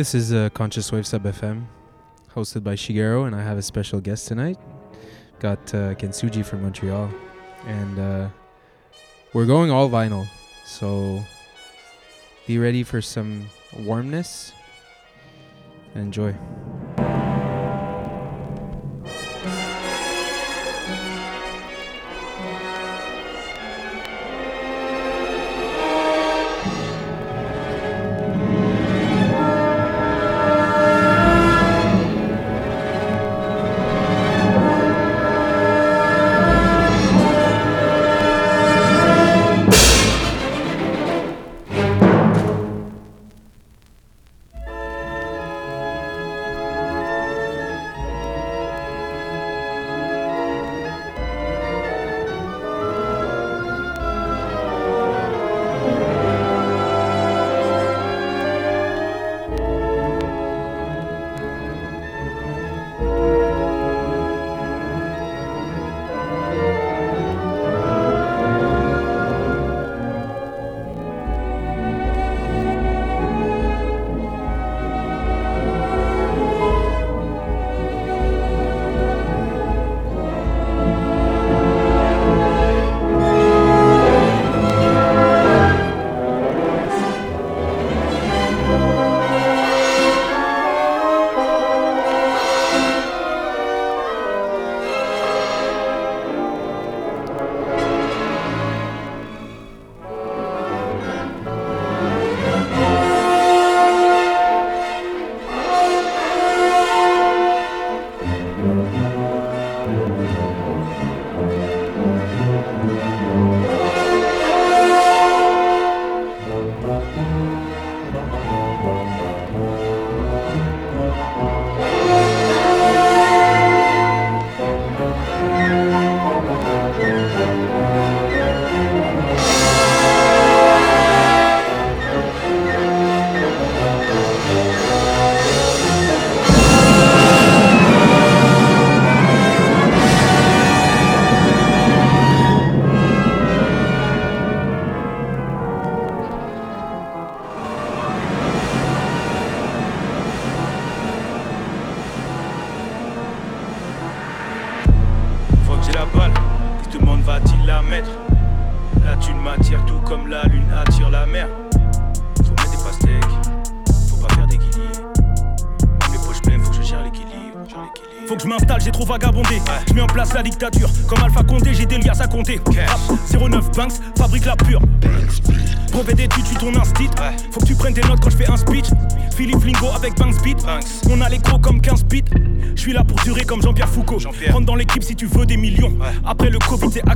This is uh, Conscious Wave Sub FM, hosted by Shigeru, and I have a special guest tonight. Got uh, Kensuji from Montreal, and uh, we're going all vinyl, so be ready for some warmness. Enjoy.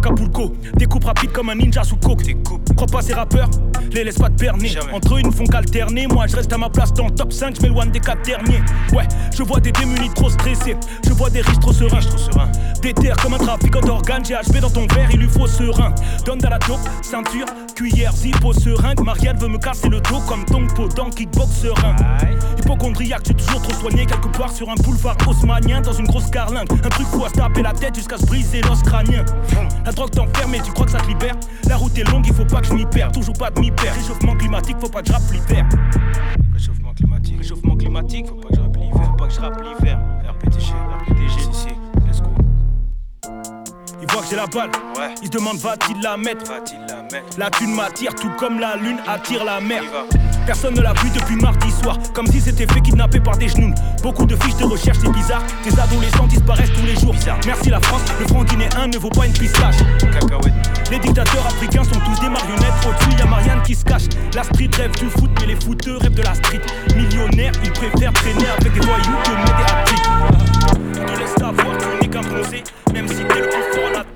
Acapulco. Découpe rapide comme un ninja sous coke. Crois pas ces rappeurs, les laisse pas te berner. Entre eux, ils ne font qu'alterner. Moi, je reste à ma place dans le top 5. Je m'éloigne des 4 derniers. Ouais, je vois des démunis trop stressés. Je vois des riches trop sereins. Trop serein. Déterre comme un trafiquant d'organes. J'ai HB dans ton verre, il lui faut serein. Donne dans la dope, ceinture, cuillère, zippo, seringue. Marielle veut me casser le dos comme ton pot dans kickbox serein. Hypochondriaque, tu toujours trop soigné quelque part sur un boulevard haussmanien dans une grosse carlingue. Un truc fou à se taper la tête jusqu'à se briser l'os crânien. La drogue t'enferme et tu crois que ça te libère. La route est longue, il faut pas que je m'y perde. Toujours pas de m'y perdre. Réchauffement climatique, faut pas que je rappe l'hiver. Réchauffement climatique, réchauffement climatique, faut pas que je rappe l'hiver. Faut pas que je rappe l'hiver. RPTG, RPTG, si, let's go. Il voit que j'ai la balle, ouais. il se demande va-t-il la mettre? Va-t-il la mettre? La thune m'attire tout comme la lune attire la mer. Personne ne l'a vu depuis mardi soir, comme si c'était fait kidnapper par des genoux. Beaucoup de fiches de recherche, c'est bizarre. Des adolescents disparaissent tous les jours. Merci la France, le franc guinéen ne vaut pas une pistache. Les dictateurs africains sont tous des marionnettes. Au-dessus, y'a Marianne qui se cache. La street rêve du foot, mais les footeux rêvent de la street. Millionnaires, ils préfèrent traîner avec des voyous que mener des te laisses savoir, tu n'es qu'un bronzé, même si t'es le plus fort en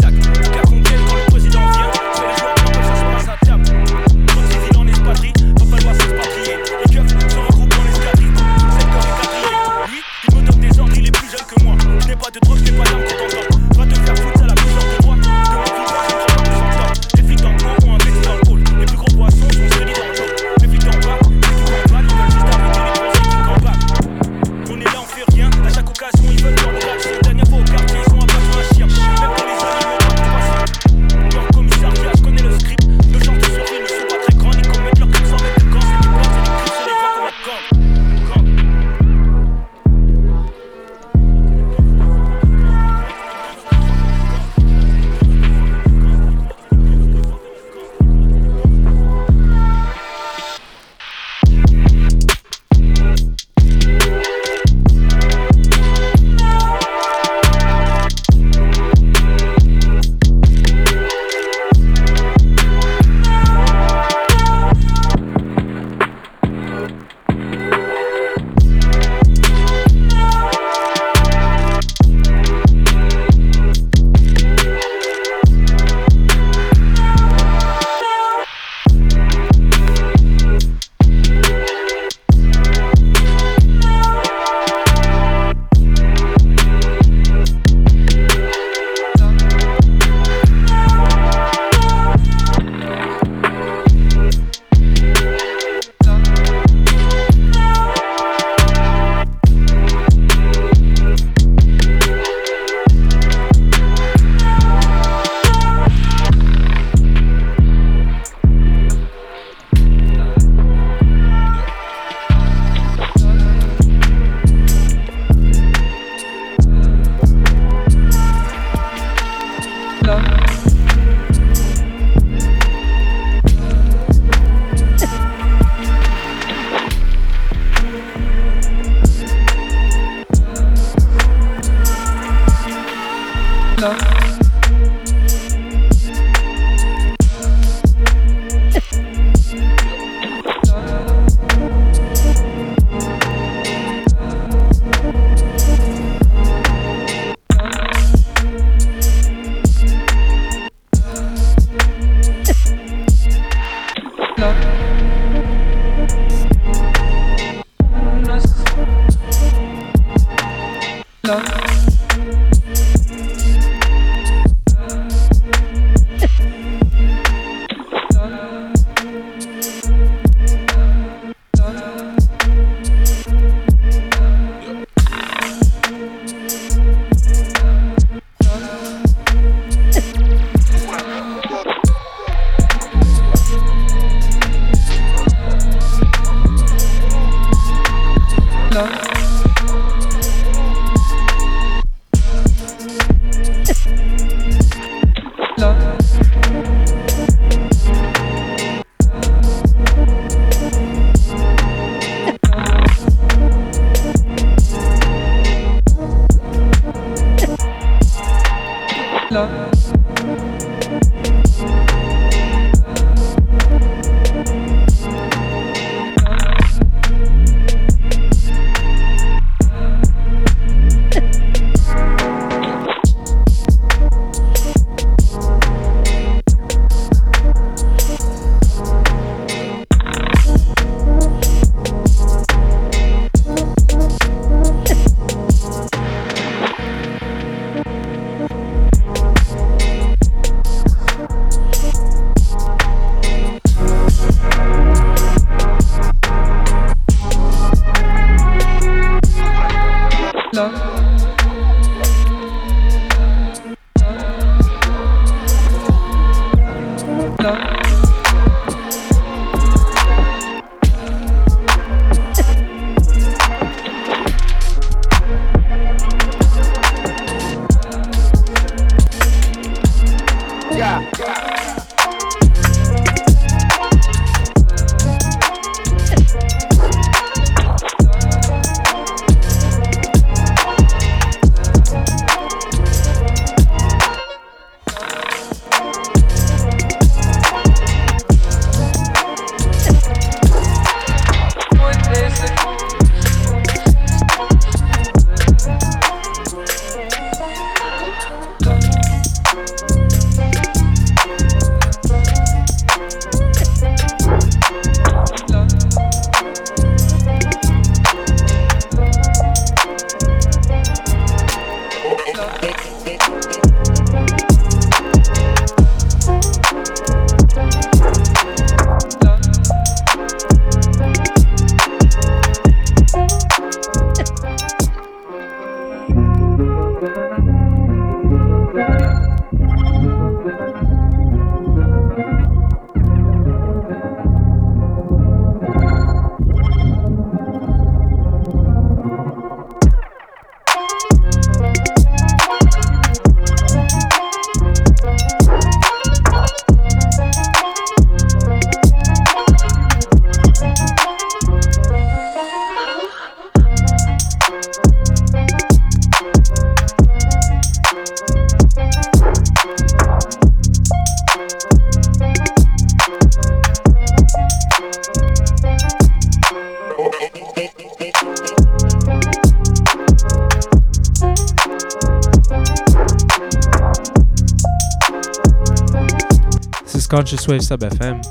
Conscious Wave Sub FM.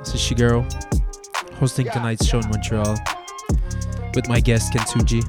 This is Shigeru, hosting tonight's show in Montreal with my guest Kensuji.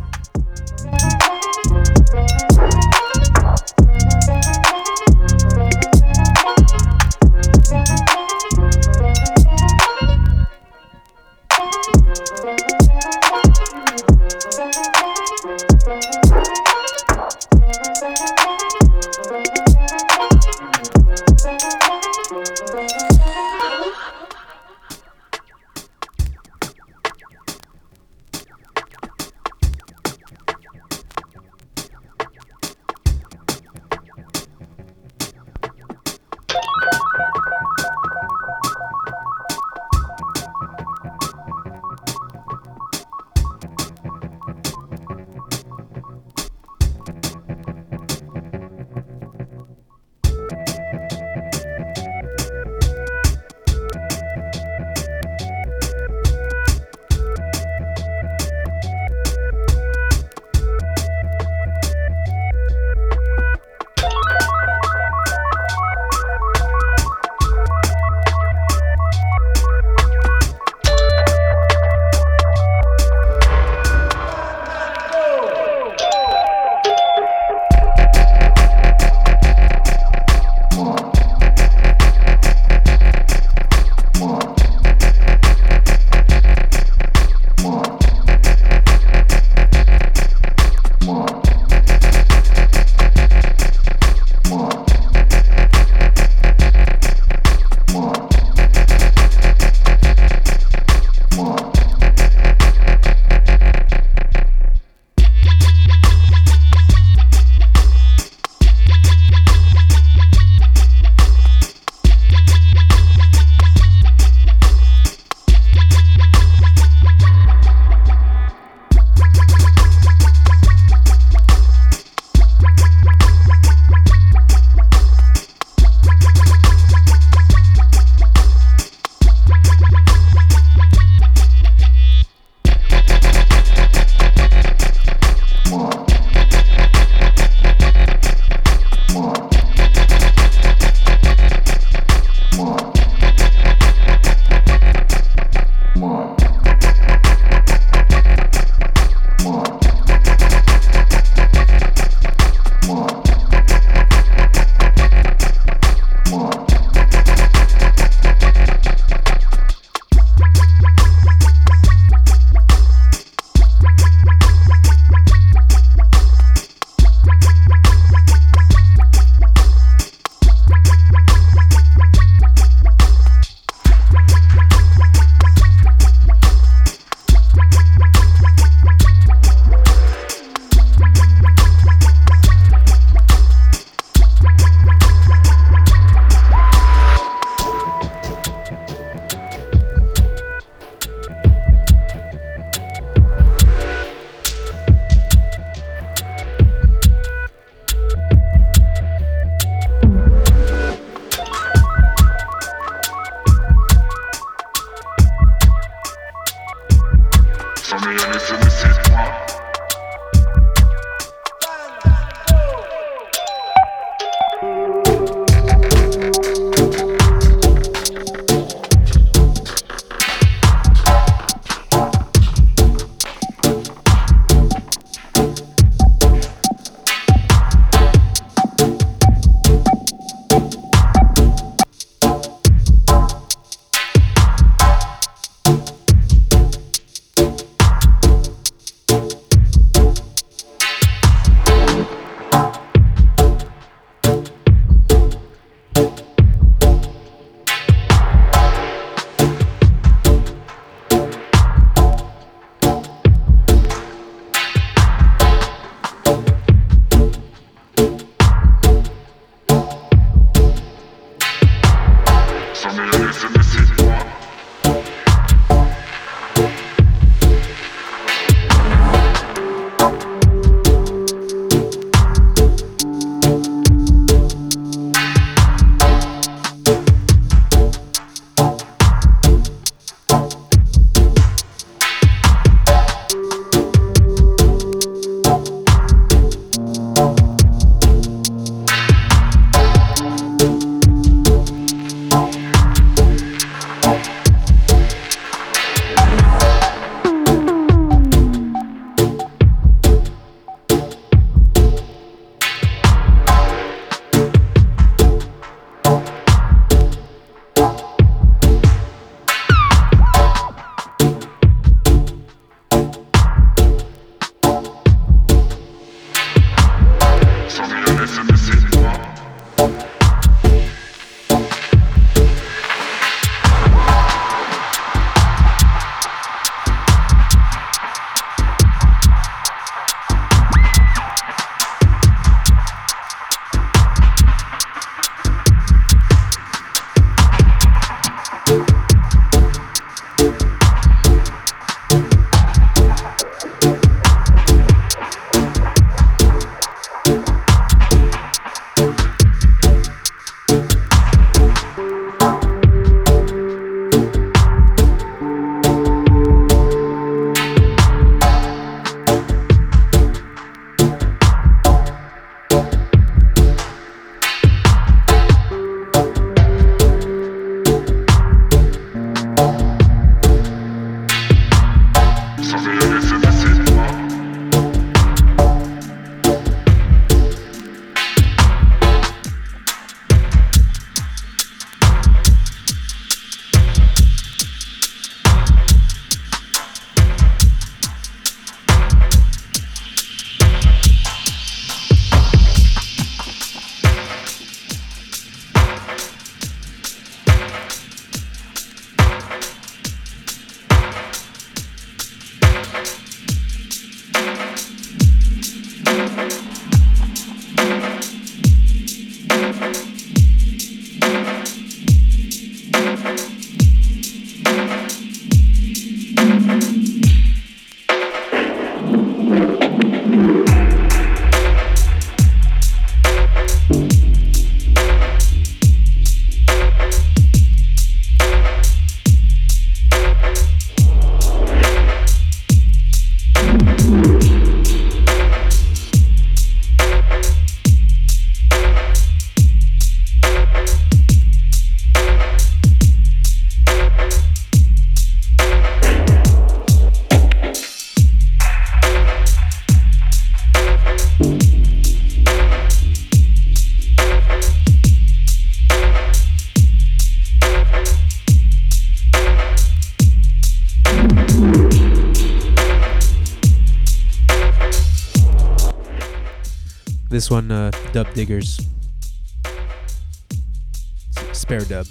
This one, uh, Dub Diggers. Spare dub.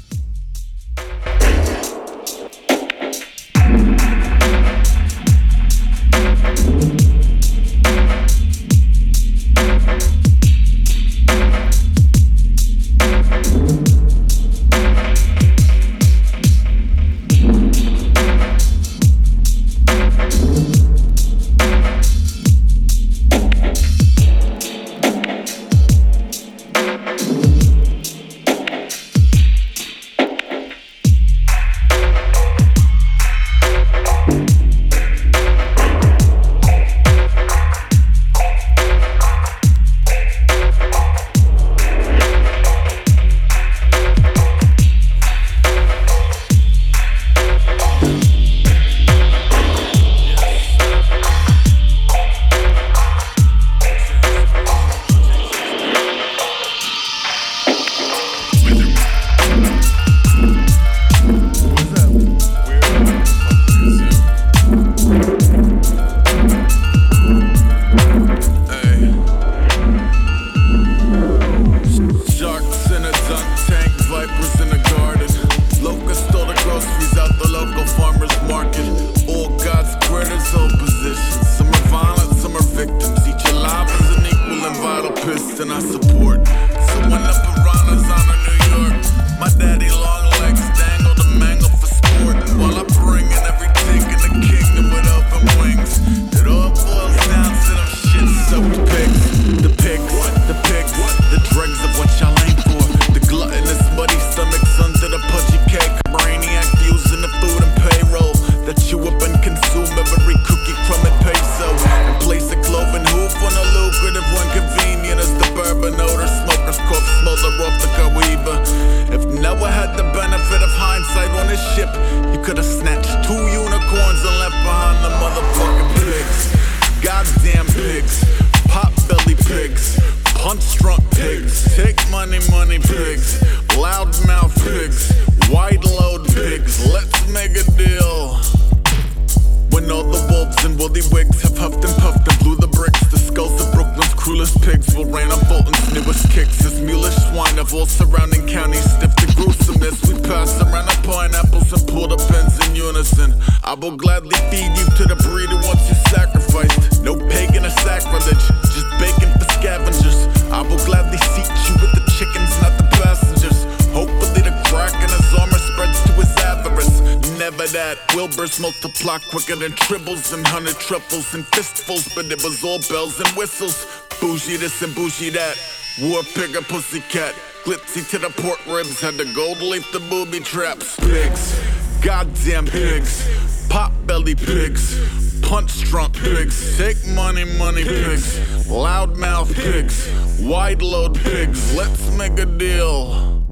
Triples and fistfuls, but it was all bells and whistles. Bougie this and bougie that. War pigger, pussycat. Glitzy to the pork ribs, had the gold leaf the booby traps. Pigs, goddamn pigs. Pot belly pigs. Punch drunk pigs. Take money, money pigs. Loudmouth pigs. Wide load pigs. Let's make a deal.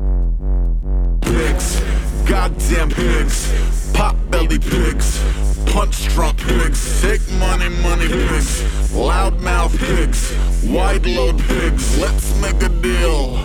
Pigs, goddamn pigs. Pot belly pigs punch drunk pigs, take money, money pigs, loudmouth pigs, wide load pigs, let's make a deal.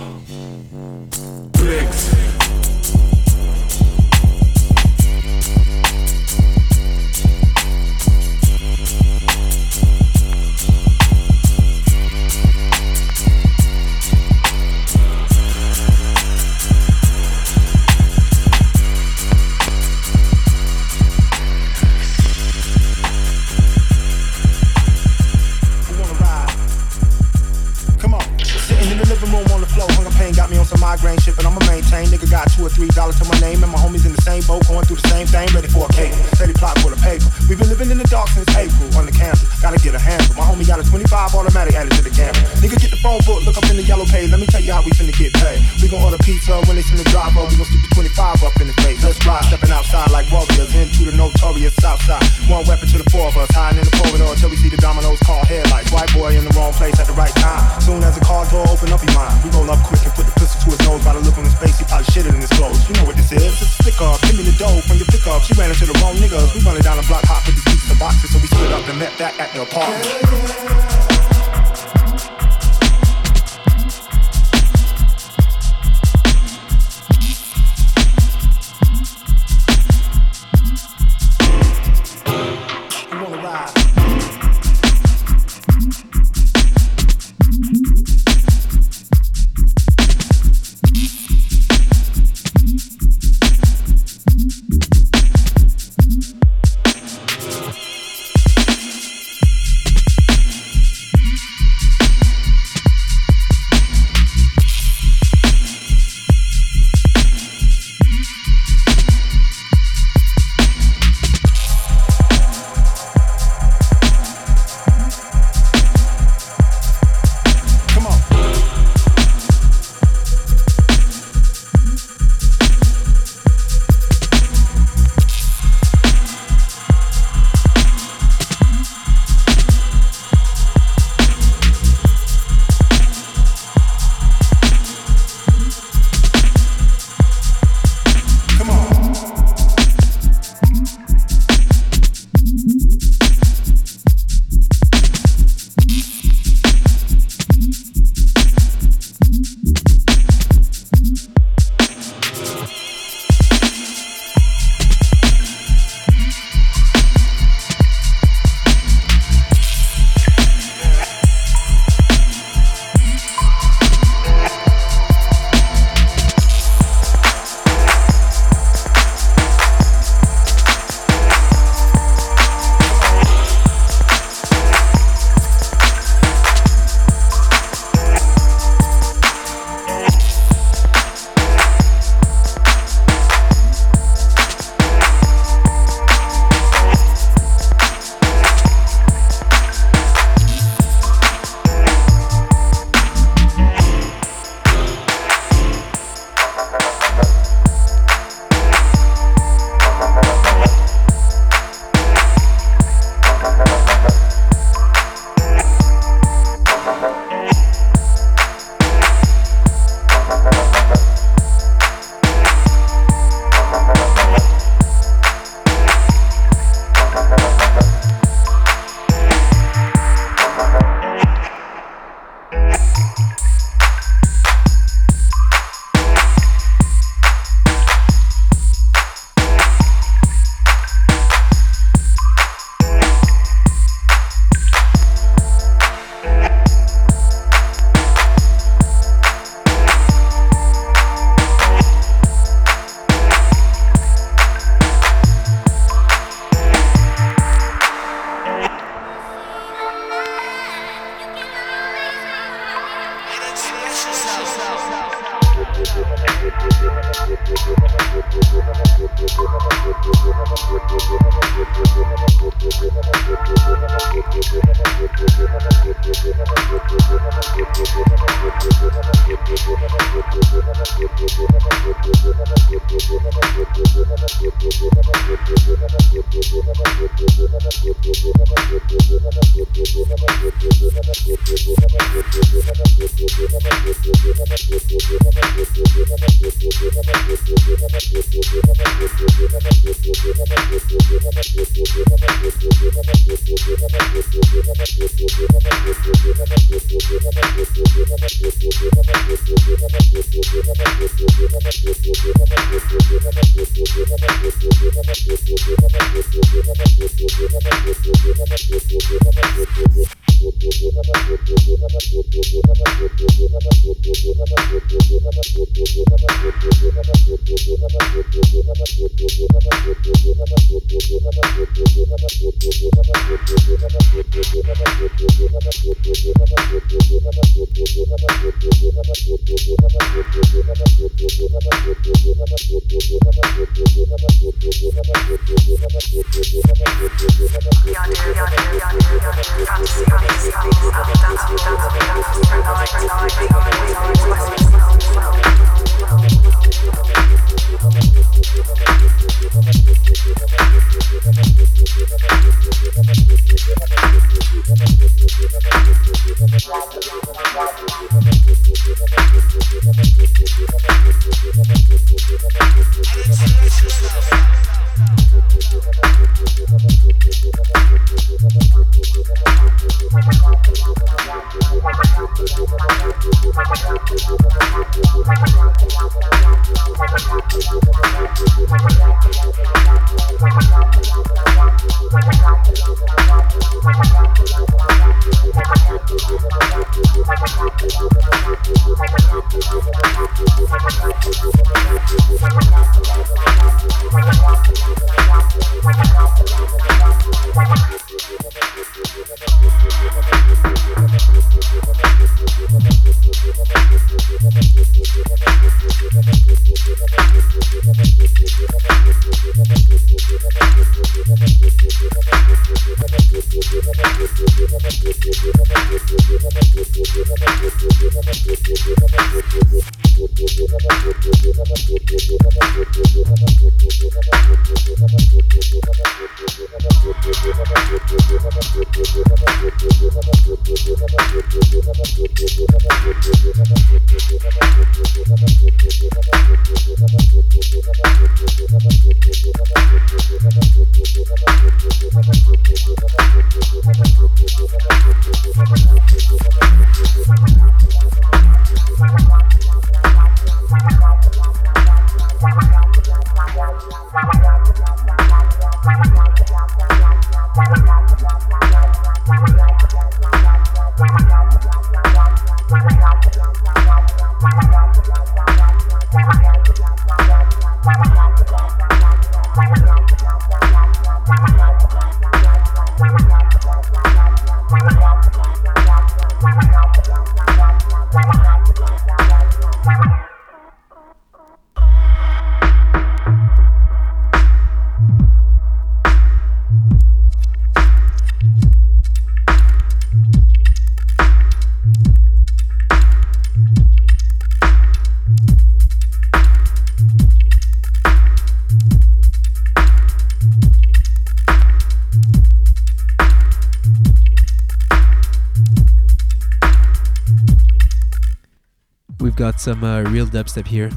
Some uh, real dubstep here.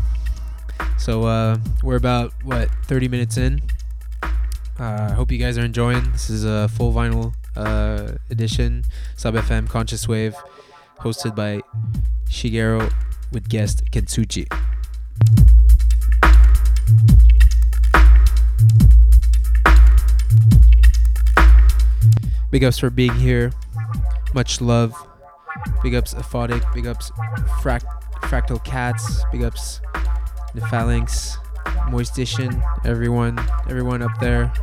So uh, we're about what 30 minutes in. Uh, I uh, hope you guys are enjoying. This is a full vinyl uh, edition, Sub FM Conscious Wave, hosted by Shigeru with guest Kensuchi. Big ups for being here. Much love. Big ups Aphotic. Big ups Fract Fractal Cats, big ups the Phalanx, Moistition, everyone, everyone up there.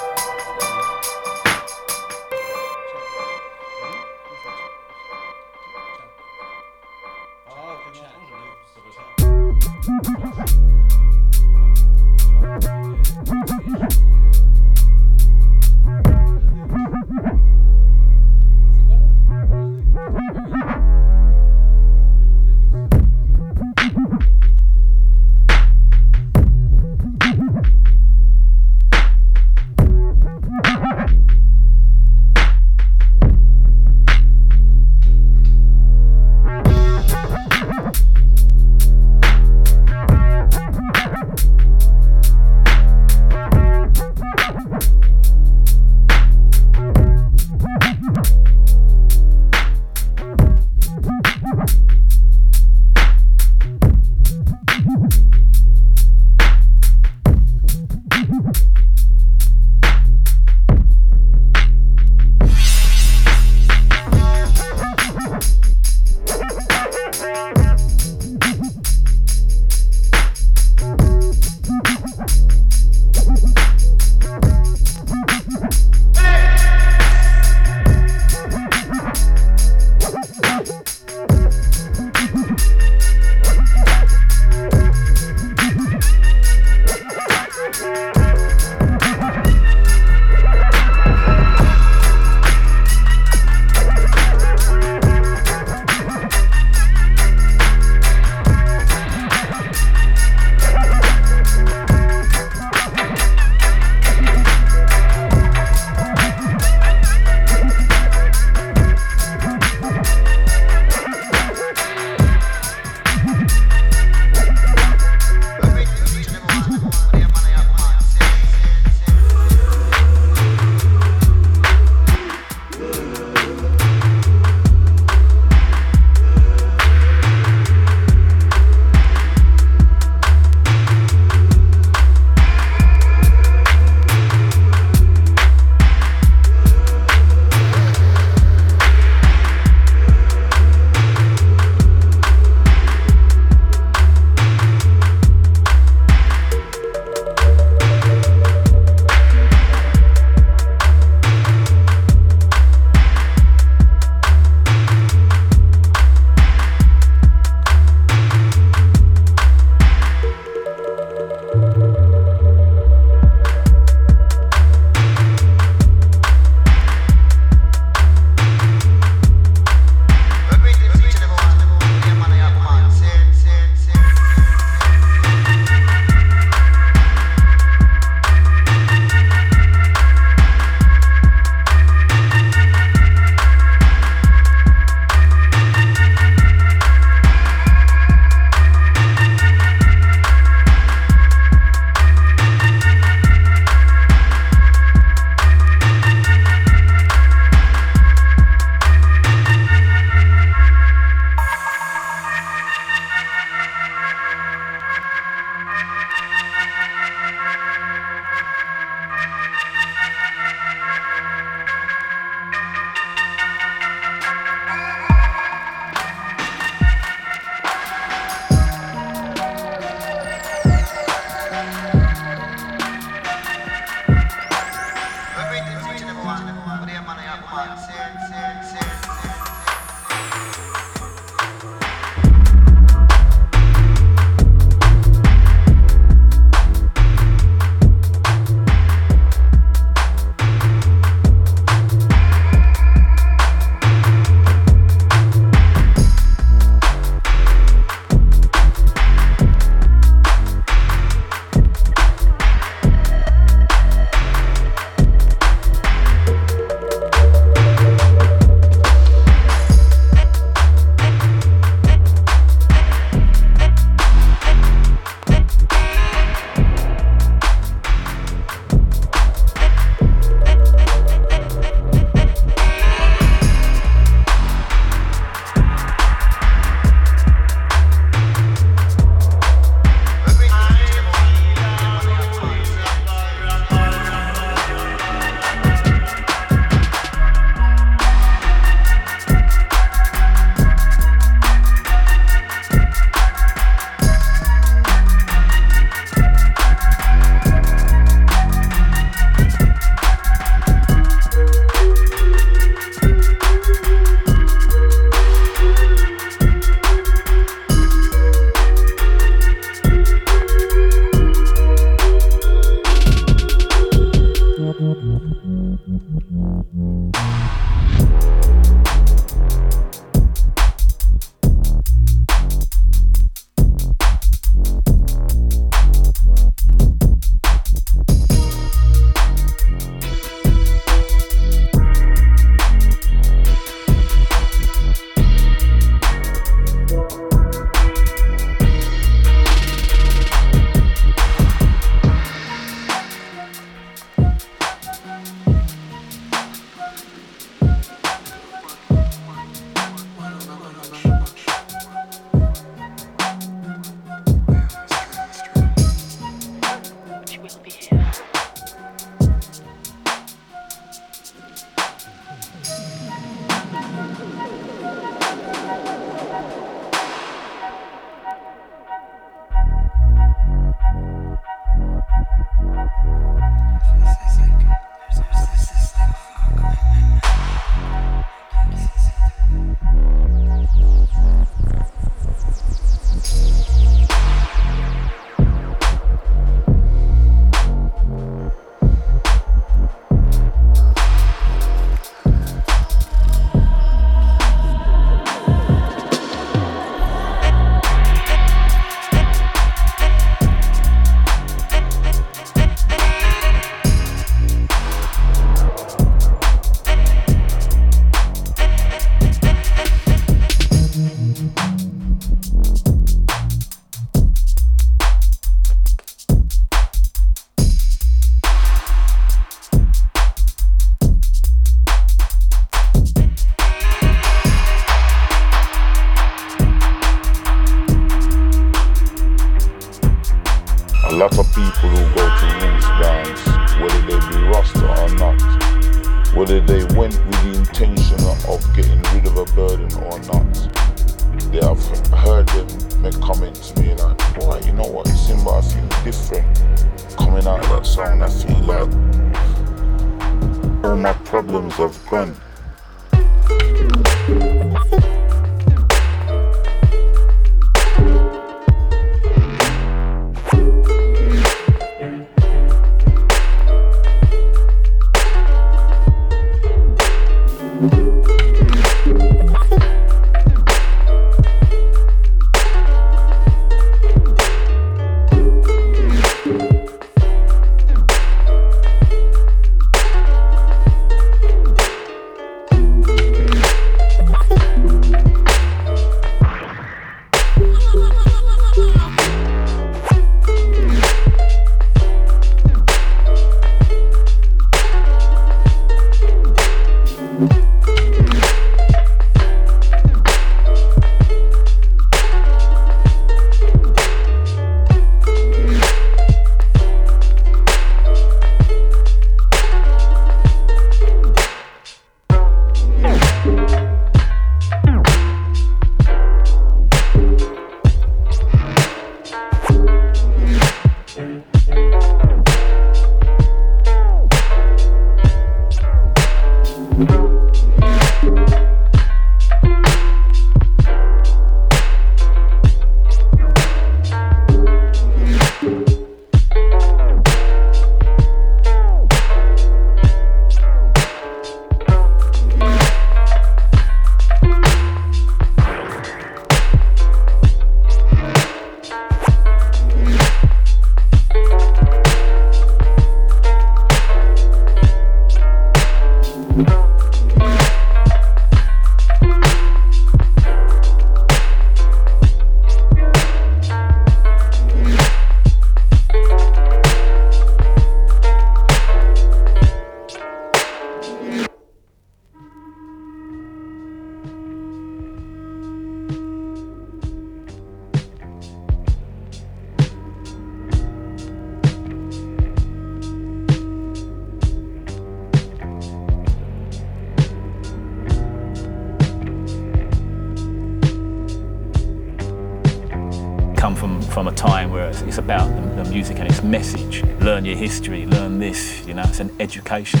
History, learn this, you know, it's an education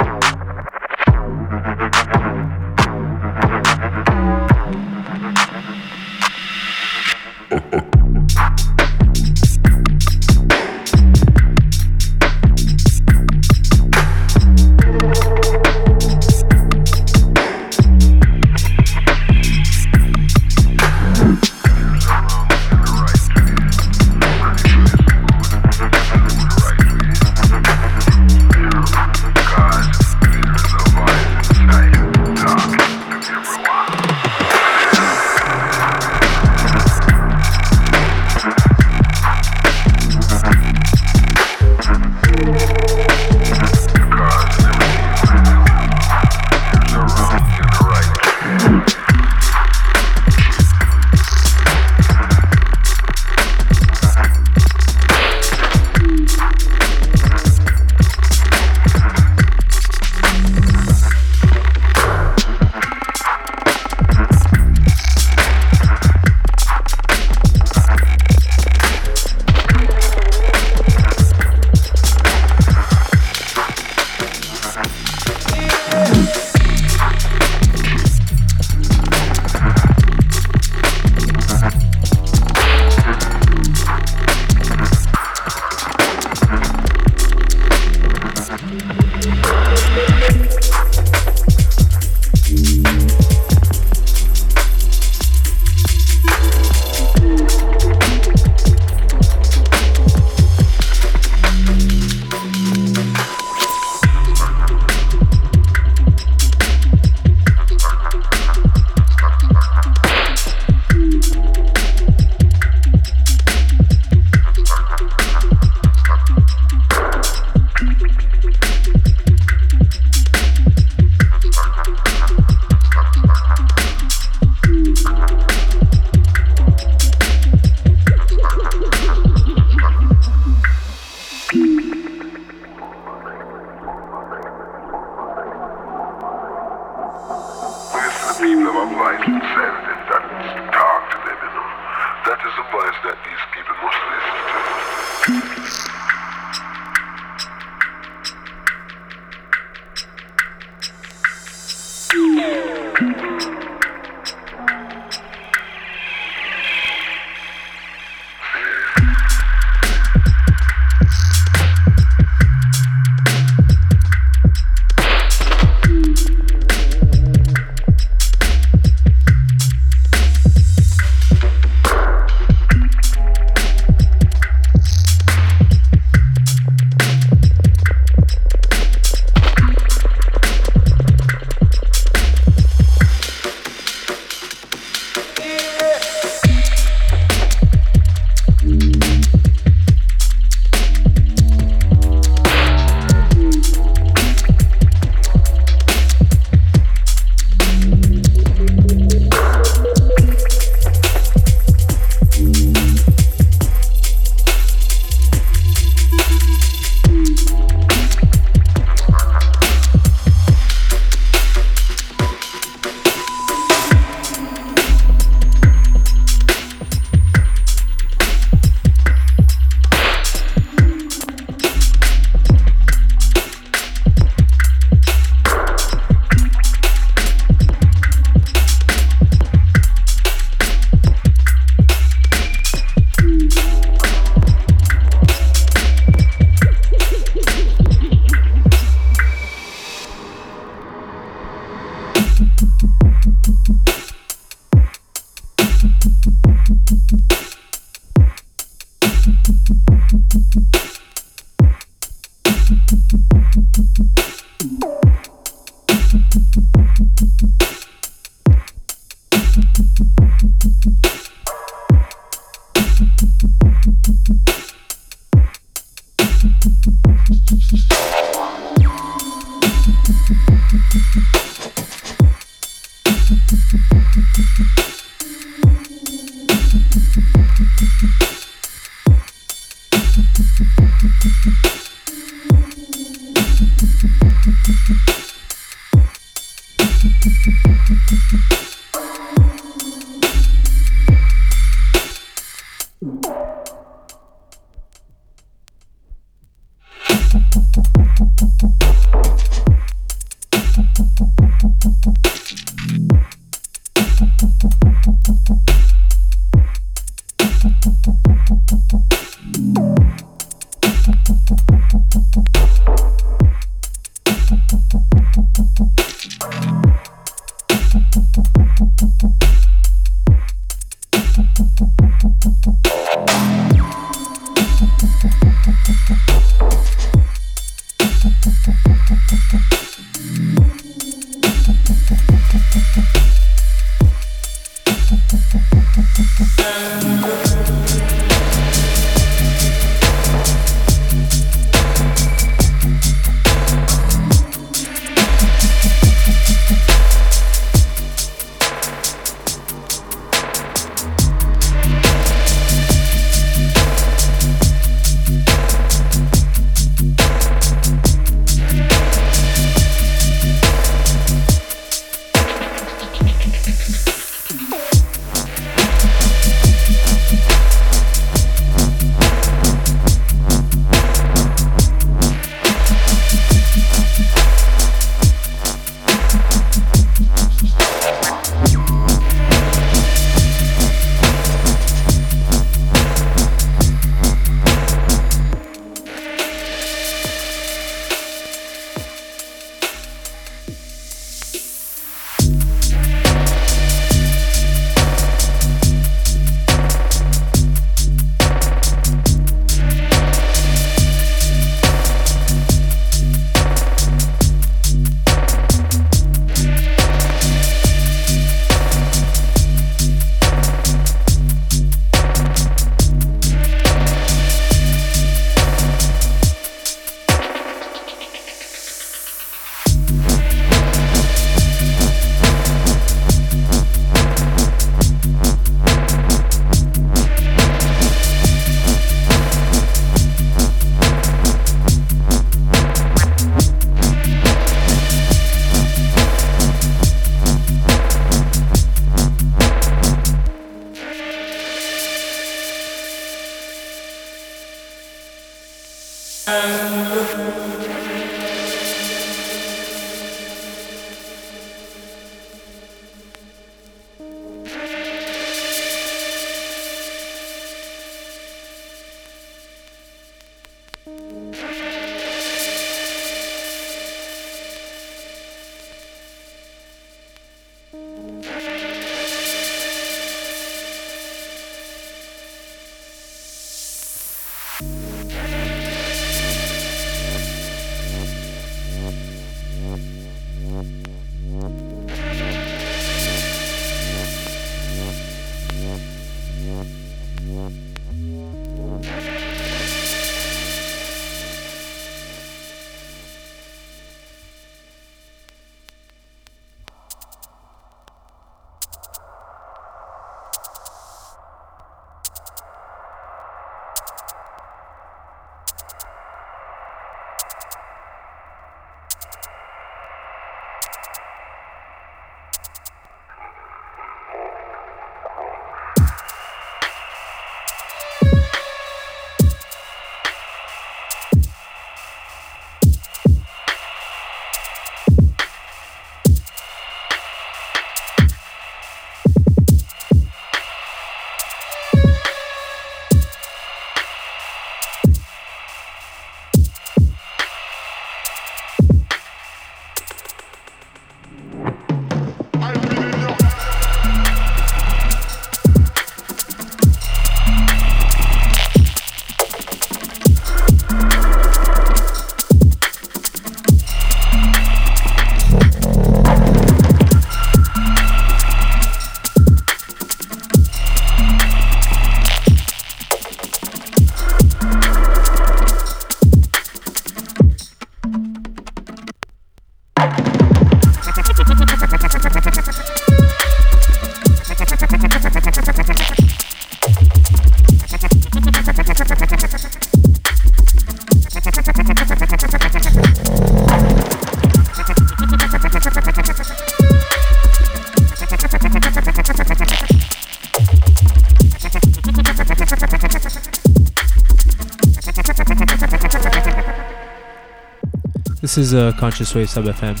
This is uh, Conscious Wave Sub FM.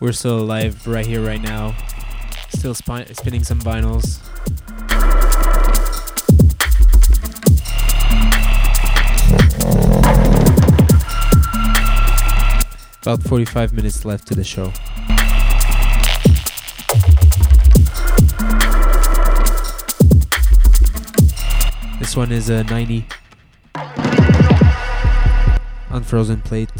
We're still alive right here, right now. Still spi- spinning some vinyls. About 45 minutes left to the show. This one is a 90 unfrozen plate.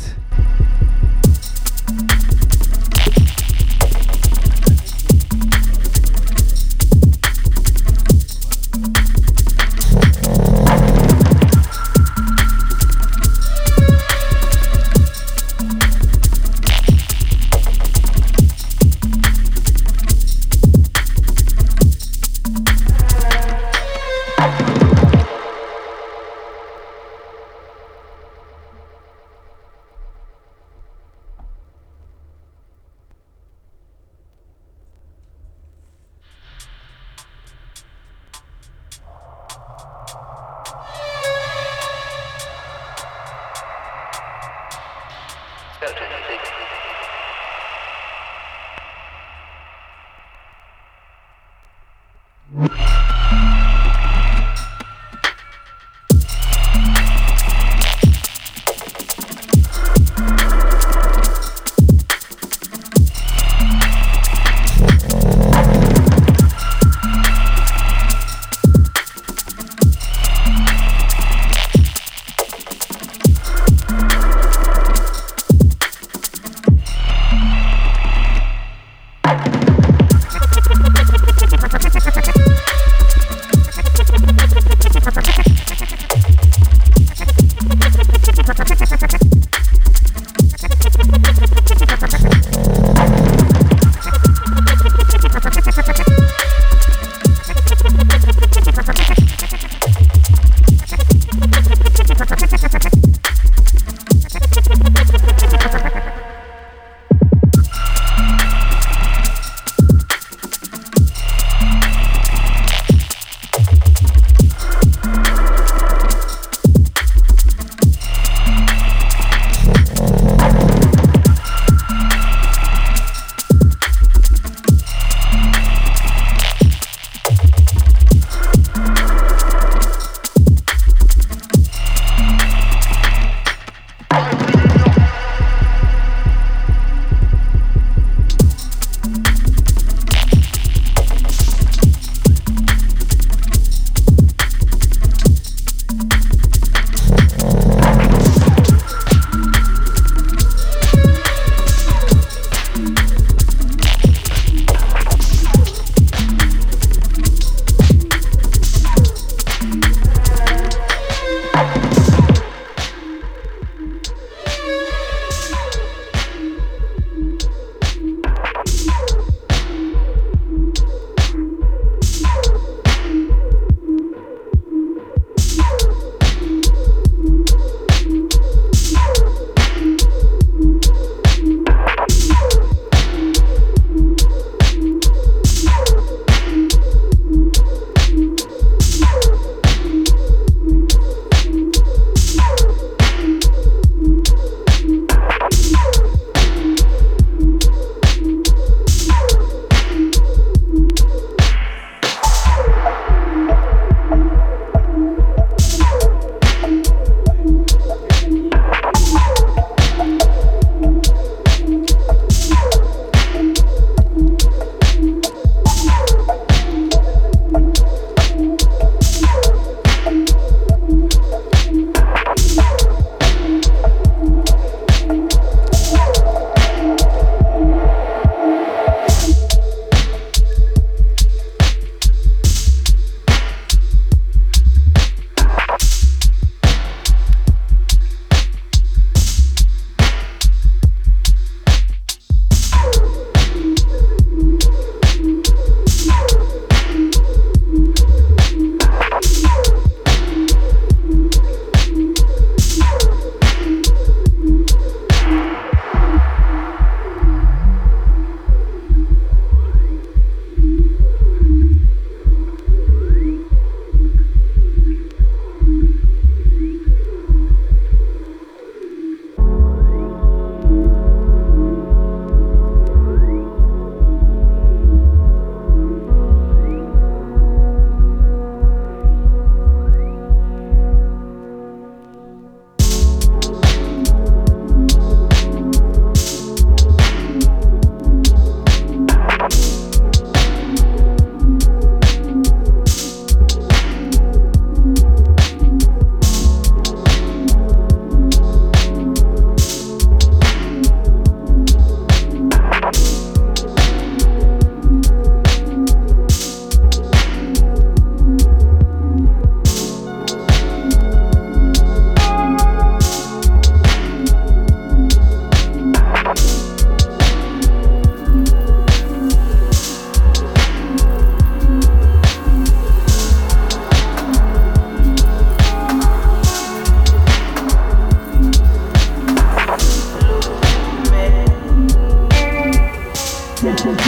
Thank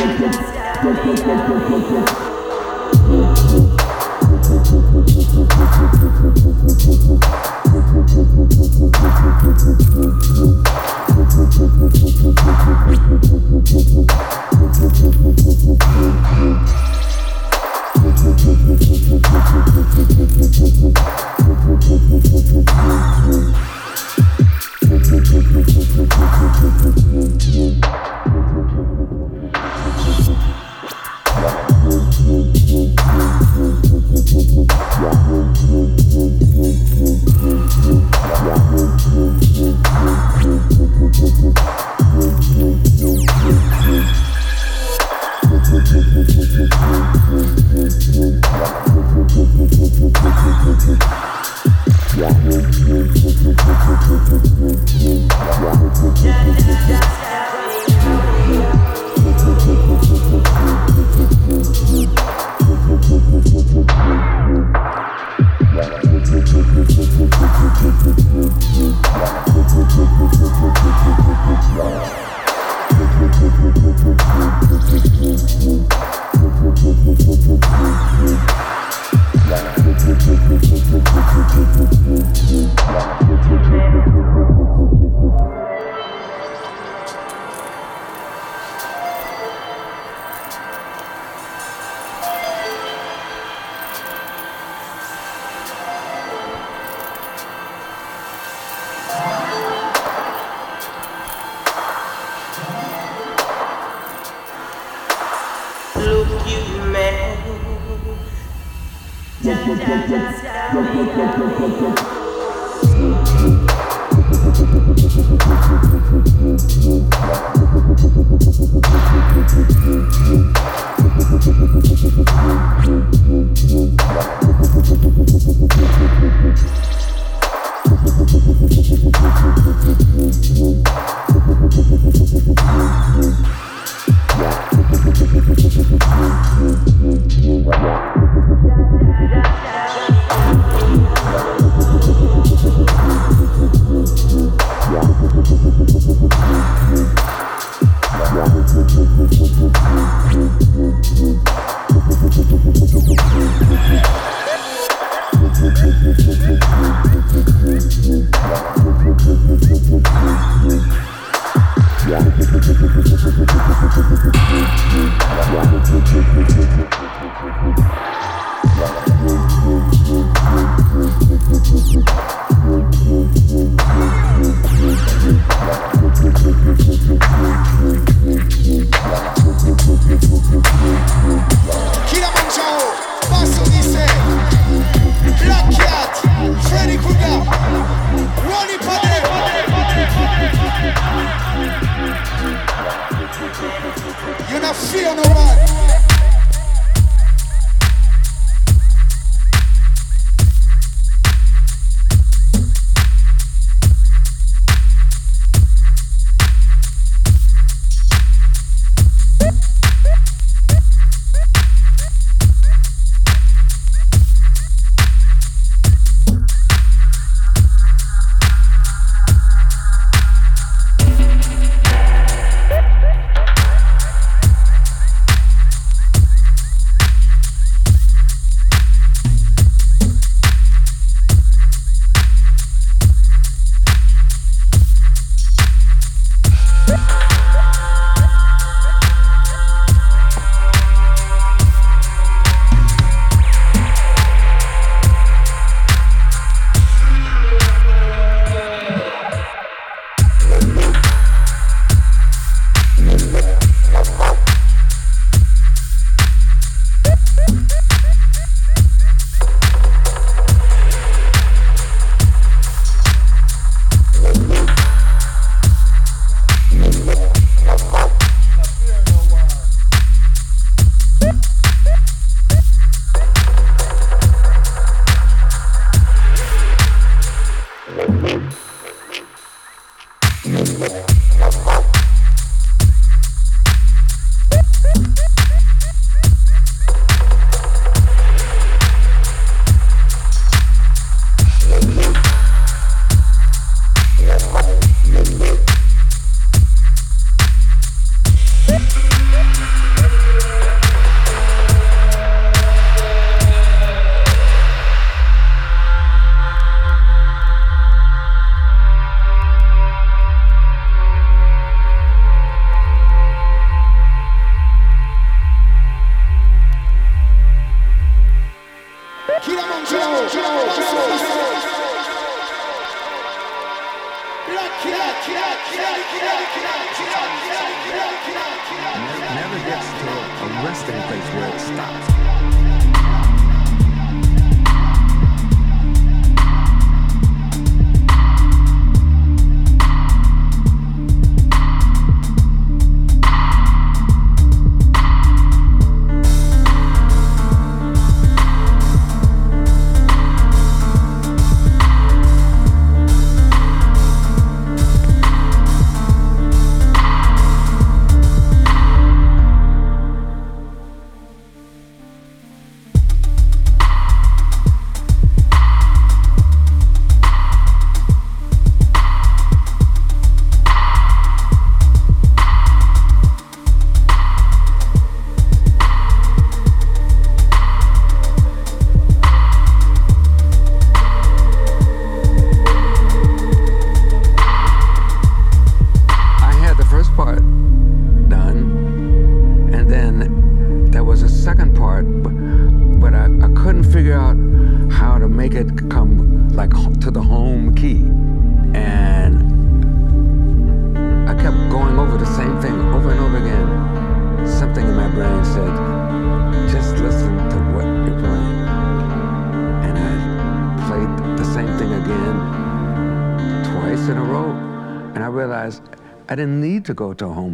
to go to home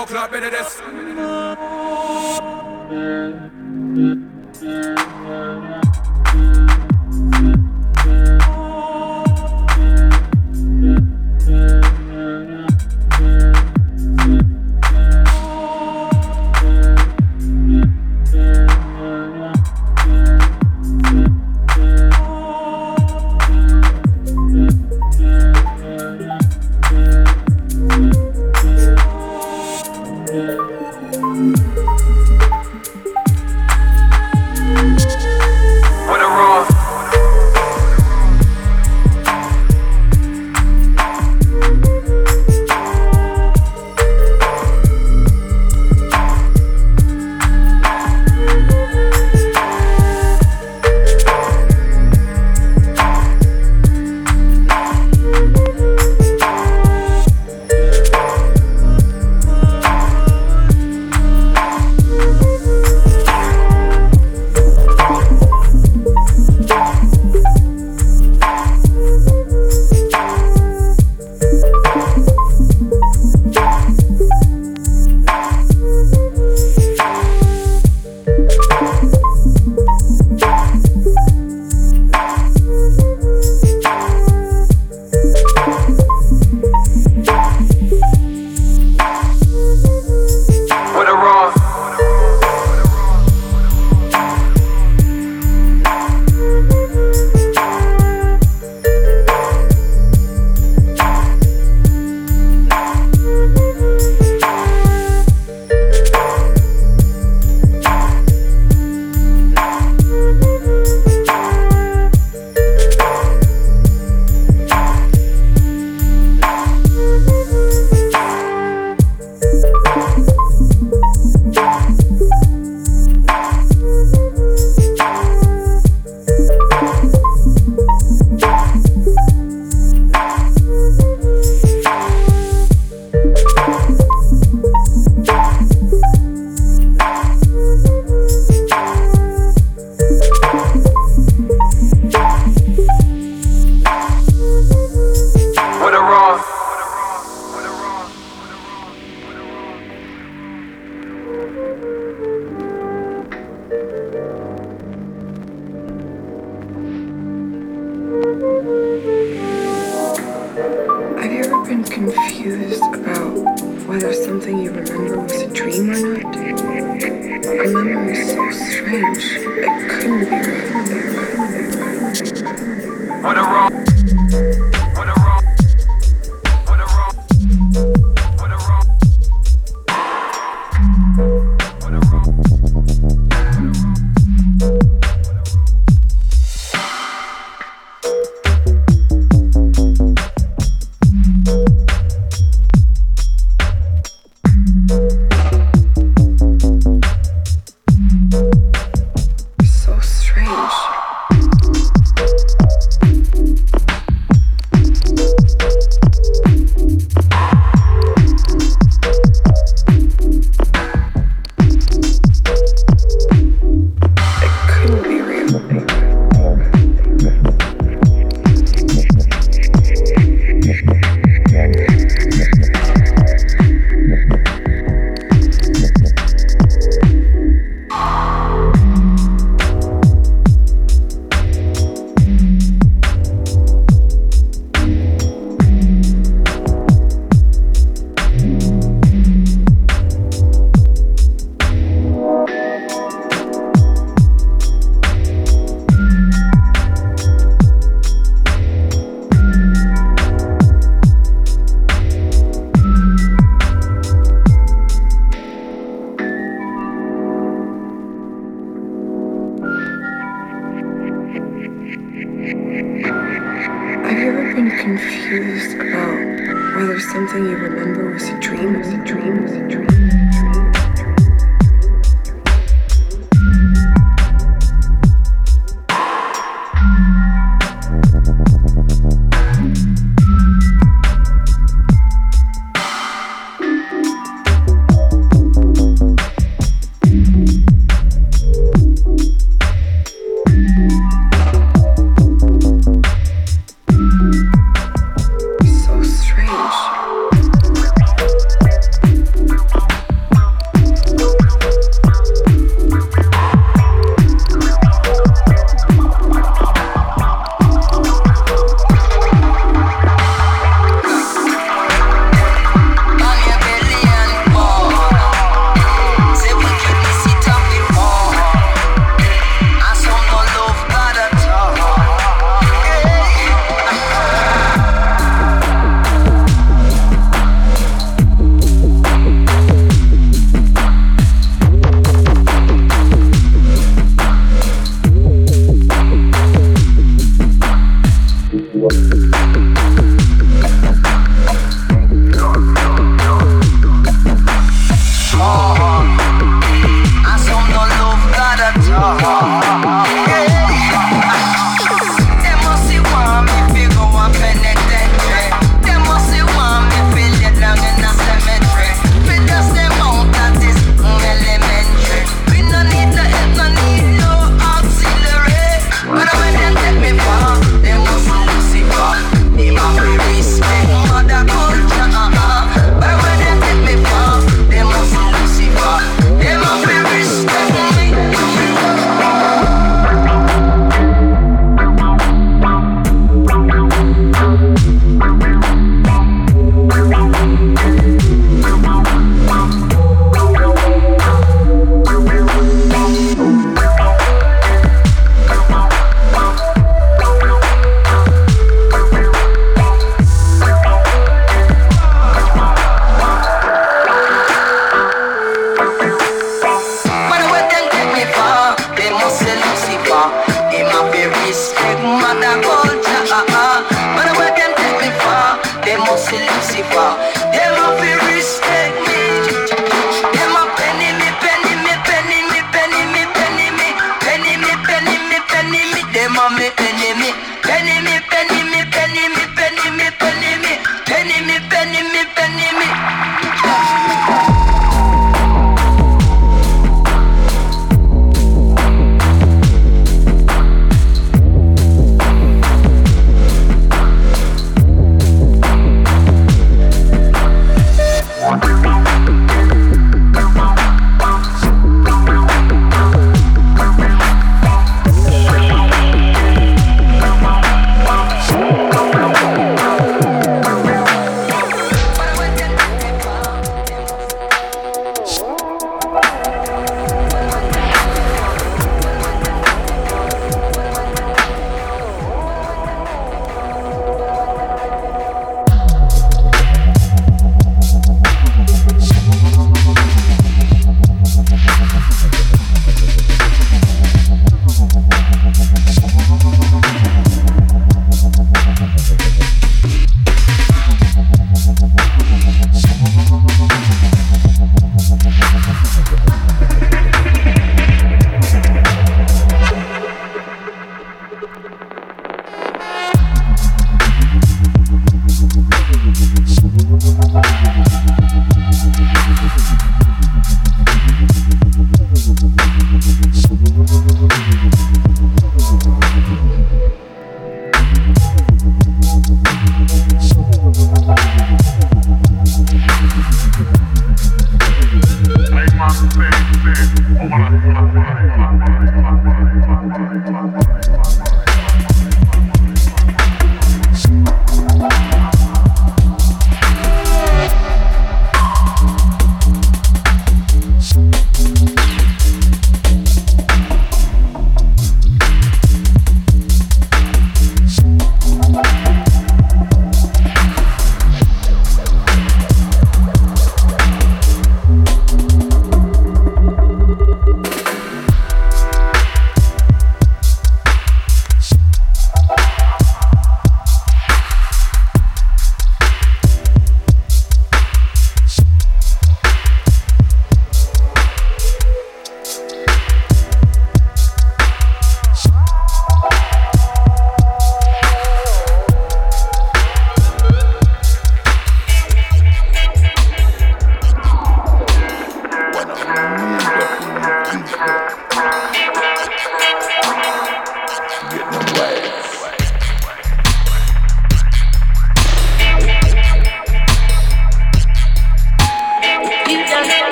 Bock, klar, bitte das.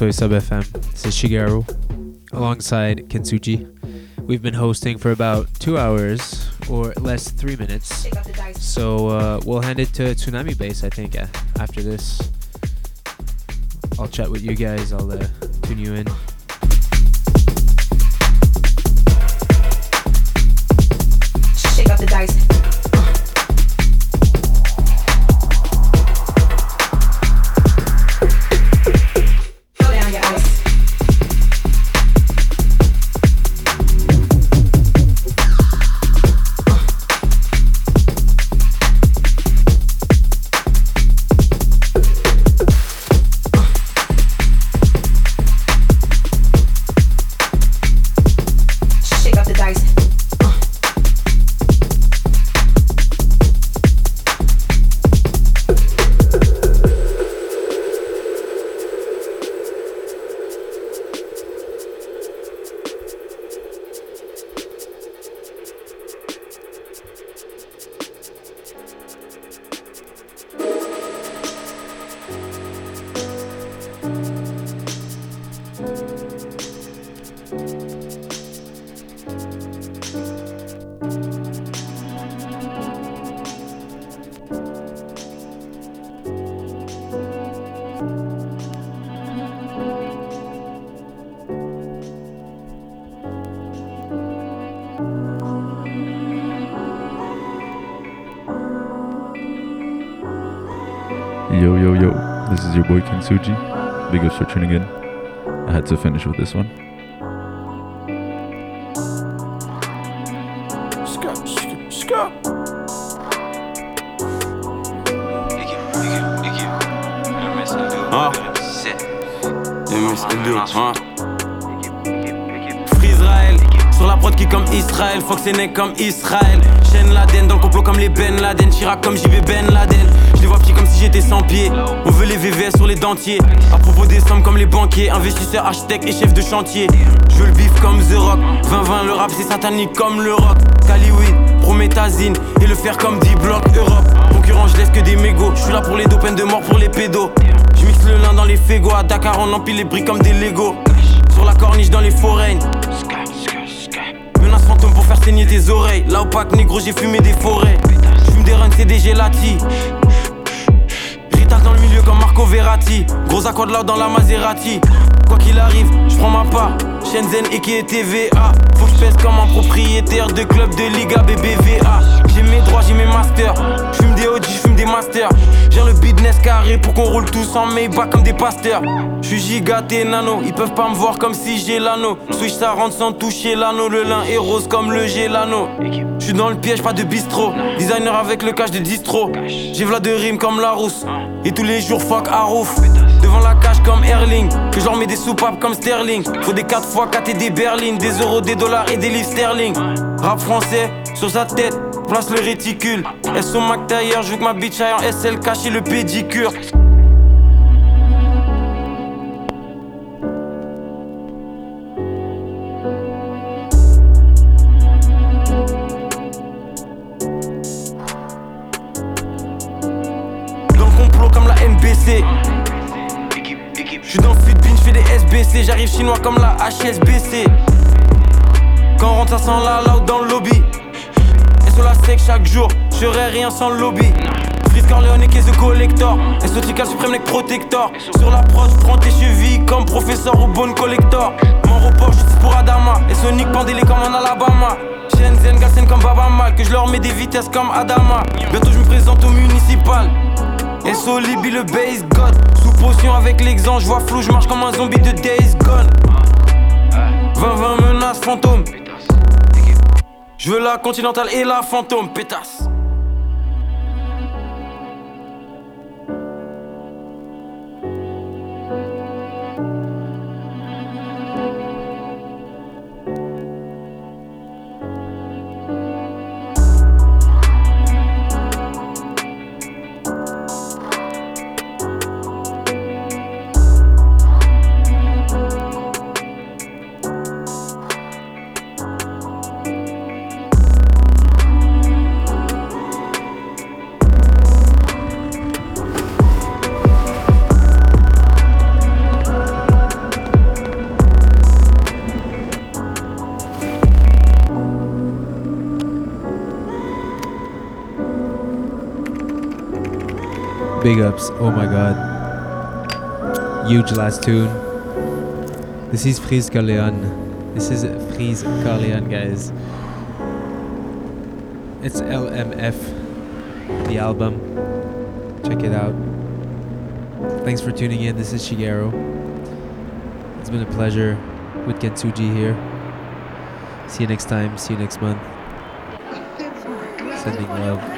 Wave Sub FM. This is Shigeru alongside Kensuji. We've been hosting for about two hours or less, three minutes. So uh, we'll hand it to Tsunami Base, I think, after this. I'll chat with you guys. I'll uh, tune you in. Suji. Comme Israël. Chaîne Laden, dans le complot comme les Ben Laden, Chirac comme JB Ben Laden. Je les vois petits comme si j'étais sans pied. On veut les VVS sur les dentiers. À propos des sommes comme les banquiers, investisseurs, architectes et chefs de chantier. Je veux le bif comme The Rock. 20-20, le rap c'est satanique comme le rock. Caliweed, Prométhazine et le faire comme D-Block Europe. Concurrent, je laisse que des mégots. Je suis là pour les peine de mort pour les pédos. Je mixe le lin dans les fégos. À Dakar, on empile les briques comme des Legos. Sur la corniche dans les foraines. Faire saigner tes oreilles. Là pack négro, j'ai fumé des forêts. J'fume des runs, c'est des gelati. Ritard dans le milieu comme Marco Verratti. Gros accord l'ordre dans la Maserati. Quoi qu'il arrive, je prends ma part. Shenzhen et qui est TVA. Faut que je pèse comme un propriétaire de club de Liga BBVA. J'ai mes droits, j'ai mes masters. J'fume des OG, des masters. J'ai le business carré pour qu'on roule tous en Maybach comme des pasteurs. J'suis gigaté nano, ils peuvent pas me voir comme si j'ai l'anneau. Switch ça rentre sans toucher l'anneau. Le lin est rose comme le gélano. J'suis dans le piège, pas de bistrot. Designer avec le cash de distro. J'ai v'là de rimes comme la rousse. Et tous les jours, fuck Arouf. Devant la cage comme Erling. Que je leur mets des soupapes comme Sterling. Faut des 4 x 4 et des berlines. Des euros, des dollars et des livres sterling. Rap français, sur sa tête, place le réticule. Elle son Mac tailleur, je que ma bitch aille en SL cacher le pédicure. Dans le complot comme la NBC. J'suis dans le bin, j'fais des SBC. J'arrive chinois comme la HSBC. Quand on rentre, ça sent la loud dans le lobby. Chaque jour, j'aurais rien sans le lobby. Freeze Corleone et the collector. Exotica suprême neck protector. Sur la prod, prends tes chevilles comme professeur ou bonne collector. Mon report, justice pour Adama. Et Sonic pendez-les comme en Alabama. Shenzhen, Gassen comme Baba Mal. Que je leur mets des vitesses comme Adama. Bientôt, je me présente au municipal. SO Libby le base god Sous potion avec l'exemple, je vois flou, je marche comme un zombie de Days Gone 20-20 menaces fantômes Je veux la continentale et la fantôme, pétasse Big ups. Oh my god. Huge last tune. This is Freeze Corleone. This is Freeze Corleone, guys. It's LMF, the album. Check it out. Thanks for tuning in. This is Shigeru. It's been a pleasure with Kensuji here. See you next time. See you next month. Sending love.